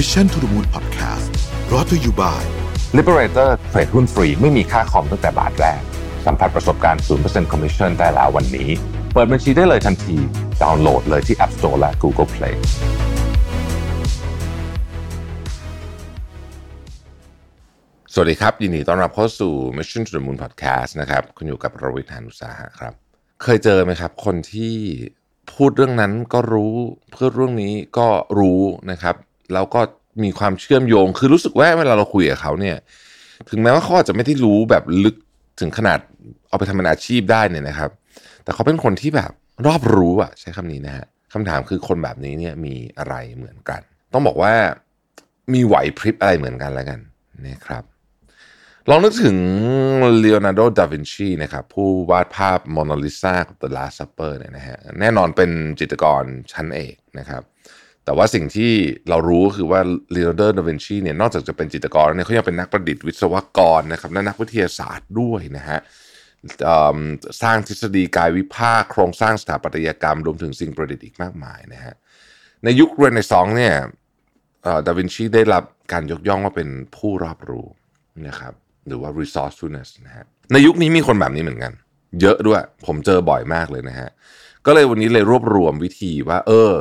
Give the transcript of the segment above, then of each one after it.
Mission to the Moon Podcast รอ t to you by Liberator เทรดหุ้นฟรีไม่มีค่าคอมตั้งแต่บาทแรก สัมผัสประสบการณ์ 0% Commission ได้แล้ววันนี้ เปิดบัญชีได้เลยทันที ดาวน์โหลดเลยที่ App Store และ Google Play สวัสดีครับ ยินดีต้อนรับเข้าสู่ Mission to the Moon Podcast นะครับ คุณอยู่กับรวิทยานุสาหะครับ เคยเจอไหมครับ คนที่พูดเรื่องนั้นก็รู้เพื่อเรื่องนี้ก็รู้นะครับ แล้วก็มีความเชื่อมโยง คือรู้สึกว่าเวลาเราคุยกับเขาเนี่ย ถึงแม้ว่าเขาอาจจะไม่ได้รู้แบบลึกถึงขนาดเอาไปทำเป็นอาชีพได้เนี่ยนะครับ แต่เขาเป็นคนที่แบบรอบรู้อะใช้คำนี้นะฮะคำถามคือคนแบบนี้เนี่ยมีอะไรเหมือนกัน ต้องบอกว่ามีไหวพริบอะไรเหมือนกันแล้วกันนะครับ ลองนึกถึงเลโอนาร์โด ดาวินชีนะครับ ผู้วาดภาพโมนาลิซากับ The Last Supper เนี่ยนะฮะแน่นอนเป็นจิตรกรชั้นเอกนะครับ แต่ว่าสิ่งที่เรารู้คือว่าเล o โอนาร์โดดาวินชีเนี่ยนอกจากจะเป็นจิตรกรเนี่ยเขายังเป็นนักประดิษฐ์วิศวกรนะครับและนักวิทยาศาสตร์ด้วยนะฮะสร้างทฤษฎีกายวิภาค โครงสร้างสถาปัตยกรรม รวมถึงสิ่งประดิษฐ์อีกมากมายนะฮะในยุคเรเนซองส์เนี่ยดาวินชีได้รับการยกย่องว่าเป็นผู้รอบรู้นะครับหรือว่า resourcefulness นะฮะในยุคนี้มีคนแบบนี้เหมือนกัน เยอะด้วยผมเจอบ่อยมากเลยนะฮะก็เลยวันนี้เลยรวบรวมวิธีว่า เออ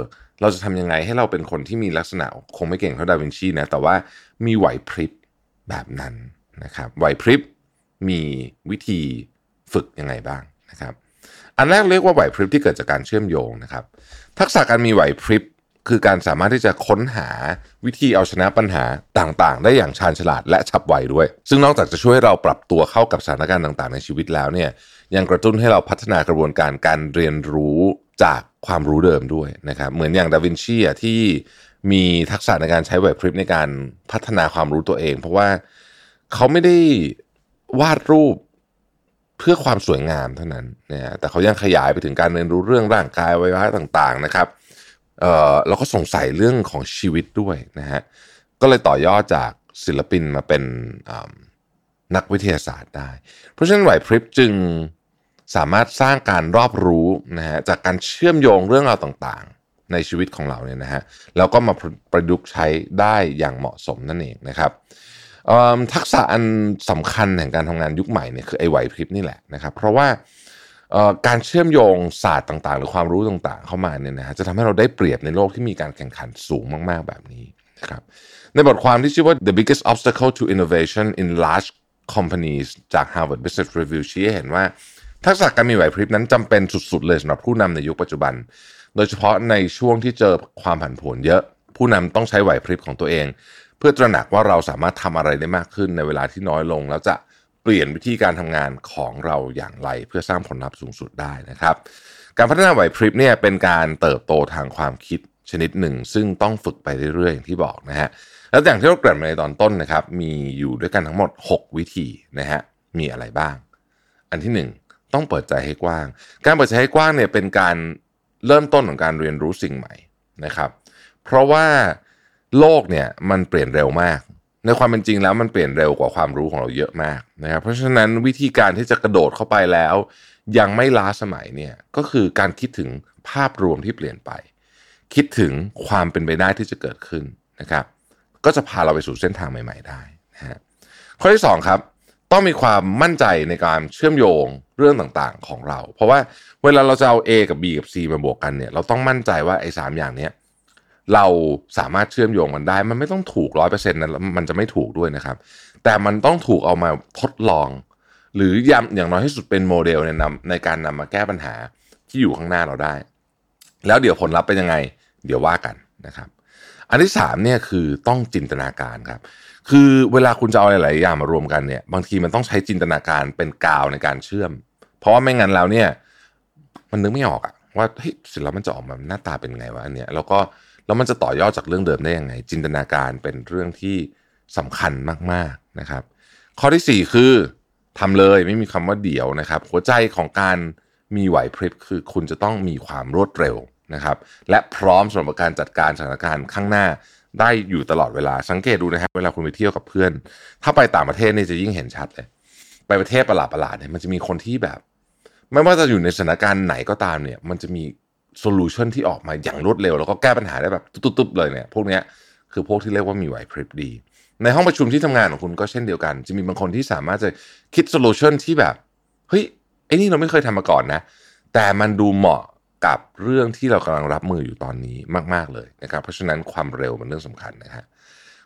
เราจะทำยังไงให้เราเป็นคนที่มีลักษณะคงไม่เก่งเท่าดาวินชีนะแต่ว่ามีไหวพริบแบบนั้นนะครับไหวพริบมีวิธีฝึกยังไงบ้างนะครับ อันแรกเรียกว่าไหวพริบที่เกิดจากการเชื่อมโยงนะครับ ทักษะการมีไหวพริบคือการสามารถที่จะค้นหาวิธีเอาชนะปัญหาต่างๆ ได้อย่างชาญฉลาดและฉับไวด้วย ซึ่งนอกจากจะช่วยให้เราปรับตัวเข้ากับสถานการณ์ต่างๆ ในชีวิตแล้วเนี่ยยังกระตุ้นให้เราพัฒนากระบวนการการเรียนรู้ จากความรู้เดิมด้วยนะครับเหมือนอย่างดาวินชีอะที่มีทักษะในการใช้ไหวพริบในการพัฒนาความรู้ตัวเอง เพราะว่าเขาไม่ได้วาดรูปเพื่อความสวยงามเท่านั้นนะฮะแต่เขายังขยายไปถึงการเรียนรู้เรื่องร่างกายอวัยวะต่างๆนะครับเออเราก็สงสัยเรื่องของชีวิตด้วยนะฮะก็เลยต่อยอดจากศิลปินมาเป็นนักวิทยาศาสตร์ได้ เพราะฉะนั้นไหวพริบจึง สามารถสร้างการรอบรู้นะฮะจากการเชื่อมโยงเรื่องราวต่างๆ ในชีวิตของเราเนี่ยนะฮะแล้วก็มาประยุกต์ใช้ได้อย่างเหมาะสมนั่นเองนะครับทักษะอันสำคัญแห่งการทำงานยุคใหม่เนี่ยคือไอไหวพริบนี่แหละนะครับเพราะว่าการเชื่อมโยงศาสตร์ต่างๆ หรือความรู้ต่างๆ เข้ามาเนี่ยนะฮะจะทำให้เราได้เปรียบในโลกที่มีการแข่งขันสูงมากๆ แบบนี้นะครับในบทความที่ชื่อว่า the biggest obstacle to innovation in large companies จาก Harvard Business Review ชี้ให้เห็นว่า ทักษะการมีไหวพริบนั้นจำเป็นสุดๆเลยสำหรับผู้นำในยุคปัจจุบัน โดยเฉพาะในช่วงที่เจอความผันผวนเยอะ ผู้นำต้องใช้ไหวพริบของตัวเอง เพื่อตระหนักว่าเราสามารถทำอะไรได้มากขึ้นในเวลาที่น้อยลง แล้วจะเปลี่ยนวิธีการทำงานของเราอย่างไร เพื่อสร้างผลลัพธ์สูงสุดได้นะครับ การพัฒนาไหวพริบเนี่ยเป็นการเติบโตทางความคิดชนิดหนึ่ง ซึ่งต้องฝึกไปเรื่อยๆอย่างที่บอกนะฮะแล้วอย่างที่เราเกริ่นมาในตอนต้นนะครับ มีอยู่ด้วยกันทั้งหมด 6 วิธีนะฮะมีอะไรบ้าง อันที่หนึ่ง ต้องเปิดใจให้กว้าง การเปิดใจให้กว้างเนี่ยเป็นการเริ่มต้นของการเรียนรู้สิ่งใหม่นะครับ เพราะว่าโลกเนี่ยมันเปลี่ยนเร็วมาก ในความเป็นจริงแล้วมันเปลี่ยนเร็วกว่าความรู้ของเราเยอะมากนะครับ เพราะฉะนั้นวิธีการที่จะกระโดดเข้าไปแล้ว ยังไม่ล้าสมัยเนี่ยก็คือการคิดถึงภาพรวมที่เปลี่ยนไป คิดถึงความเป็นไปได้ที่จะเกิดขึ้นนะครับ ก็จะพาเราไปสู่เส้นทางใหม่ ๆ ได้นะฮะข้อที่สองครับ ต้องมีความมั่นใจในการเชื่อมโยงเรื่องต่างๆของเรา เพราะว่าเวลาเราจะเอา A กับ B กับ C มาบวกกันเนี่ย เราต้องมั่นใจว่าไอ้สามอย่างเนี้ยเราสามารถเชื่อมโยงมันได้ มันไม่ต้องถูกร้อยเปอร์เซ็นต์นะแล้วมันจะไม่ถูกด้วยนะครับ แต่มันต้องถูกเอามาทดลอง หรือย้ำอย่างน้อยที่สุดเป็นโมเดลในนำในการนำมาแก้ปัญหาที่อยู่ข้างหน้าเราได้ แล้วเดี๋ยวผลลัพธ์เป็นยังไง เดี๋ยวว่ากันนะครับ อันที่สามเนี่ยคือต้องจินตนาการครับ คือเวลาคุณจะเอาหลายๆอย่างมารวมกันเนี่ย บางทีมันต้องใช้จินตนาการเป็นกาวในการเชื่อม เพราะว่าไม่งั้นแล้วเนี่ย มันนึกไม่ออกอะว่าเฮ้ยเสร็จแล้วมันจะออกมาหน้าตาเป็นไงวะอันเนี้ยแล้วก็แล้วมันจะต่อยอดจากเรื่องเดิมได้ยังไง จินตนาการเป็นเรื่องที่สำคัญมากๆนะครับ ข้อที่สี่คือทำเลยไม่มีคำว่าเดี๋ยวนะครับ หัวใจของการมีไหวพริบคือคุณจะต้องมีความรวดเร็ว นะครับและพร้อมสำหรับการจัดการสถานการณ์ข้างหน้าได้อยู่ตลอดเวลาสังเกตดูนะครับเวลาคุณไปเที่ยวกับเพื่อน ถ้าไปต่างประเทศนี่จะยิ่งเห็นชัดเลย ไปประเทศประหลาดประหลาดๆเนี่ยมันจะมีคนที่แบบ ไม่ว่าจะอยู่ในสถานการณ์ไหนก็ตามเนี่ย มันจะมีsolution ที่ออกมาอย่างรวดเร็ว แล้วก็แก้ปัญหาได้แบบตุ๊บๆเลยเนี่ยพวกเนี้ยคือพวกที่เรียกว่ามีไหวพริบดี ในห้องประชุมที่ทำงานของคุณก็เช่นเดียวกัน จะมีบางคนที่สามารถจะคิด solution ที่แบบเฮ้ยไอ้นี่เราไม่เคยทำมาก่อนนะ แต่มันดูเหมาะ กับเรื่องที่เรากำลังรับมืออยู่ตอนนี้มาก ๆเลยนะครับ เพราะฉะนั้นความเร็วเป็นเรื่องสำคัญนะครับ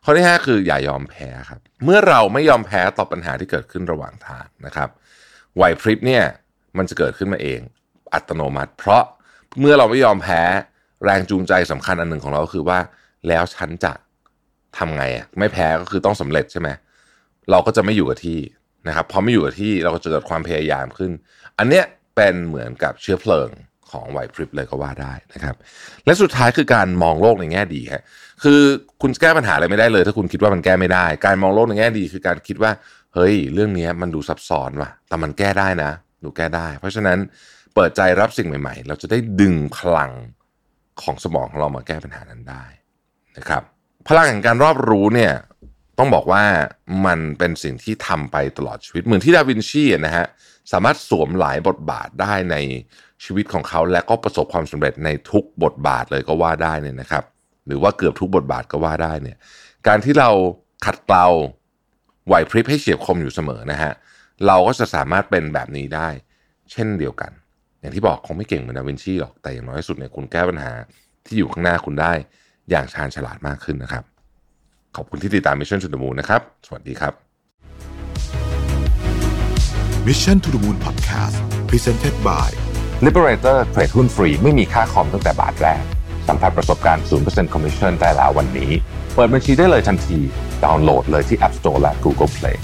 ข้อที่ 5 คืออย่ายอมแพ้ครับ เมื่อเราไม่ยอมแพ้ต่อปัญหาที่เกิดขึ้นระหว่างทางนะครับไหวพริบเนี่ยมันจะเกิดขึ้นมาเองอัตโนมัติ เพราะเมื่อเราไม่ยอมแพ้แรงจูงใจสำคัญอันหนึ่งของเราคือว่า แล้วฉันจะทำไงอะไม่แพ้ก็คือต้องสำเร็จใช่ไหมเราก็จะไม่อยู่กับที่นะครับพอไม่อยู่กับที่เราก็จะเกิดความพยายามขึ้น อันเนี้ยเป็นเหมือนกับเชื้อเพลิง ของไหวพริบเลยก็ว่าได้นะครับ และสุดท้ายคือการมองโลกในแง่ดีครับคือคุณแก้ปัญหาอะไรไม่ได้เลย ถ้าคุณคิดว่ามันแก้ไม่ได้ การมองโลกในแง่ดี คือการคิดว่า เฮ้ย เรื่องนี้มันดูซับซ้อนว่ะ แต่มันแก้ได้นะดูแก้ได้ เพราะฉะนั้นเปิดใจรับสิ่งใหม่ ๆ เราจะได้ดึงพลังของสมองของเรามาแก้ปัญหานั้นได้นะครับ พลังแห่งการรอบรู้เนี่ย ต้องบอกว่ามันเป็นสิ่งที่ทำไปตลอดชีวิต เหมือนที่ดาวินชีนะฮะสามารถสวมหลายบทบาทได้ในชีวิตของเขา และก็ประสบความสำเร็จในทุกบทบาทเลยก็ว่าได้เนี่ยนะครับ หรือว่าเกือบทุกบทบาทก็ว่าได้เนี่ยการที่เราขัดเกลาไหวพริบให้เฉียบคมอยู่เสมอนะฮะเราก็จะสามารถเป็นแบบนี้ได้ เช่นเดียวกัน อย่างที่บอกคงไม่เก่งเหมือนดาวินชีหรอกแต่อย่างน้อยสุดเนี่ยคุณแก้ปัญหาที่อยู่ข้างหน้าคุณได้อย่างชาญฉลาดมากขึ้นนะครับ ขอบคุณที่ติดตาม Mission to the Moon นะครับ สวัสดีครับ Mission to the Moon Podcast Presented by Liberator เทรดหุ้นฟรีไม่มีค่าคอมตั้งแต่บาทแรก สัมผัสประสบการณ์ 0% Commission ได้แล้ววันนี้ เปิดบัญชีได้เลยทันที ดาวน์โหลดเลยที่ App Store และ Google Play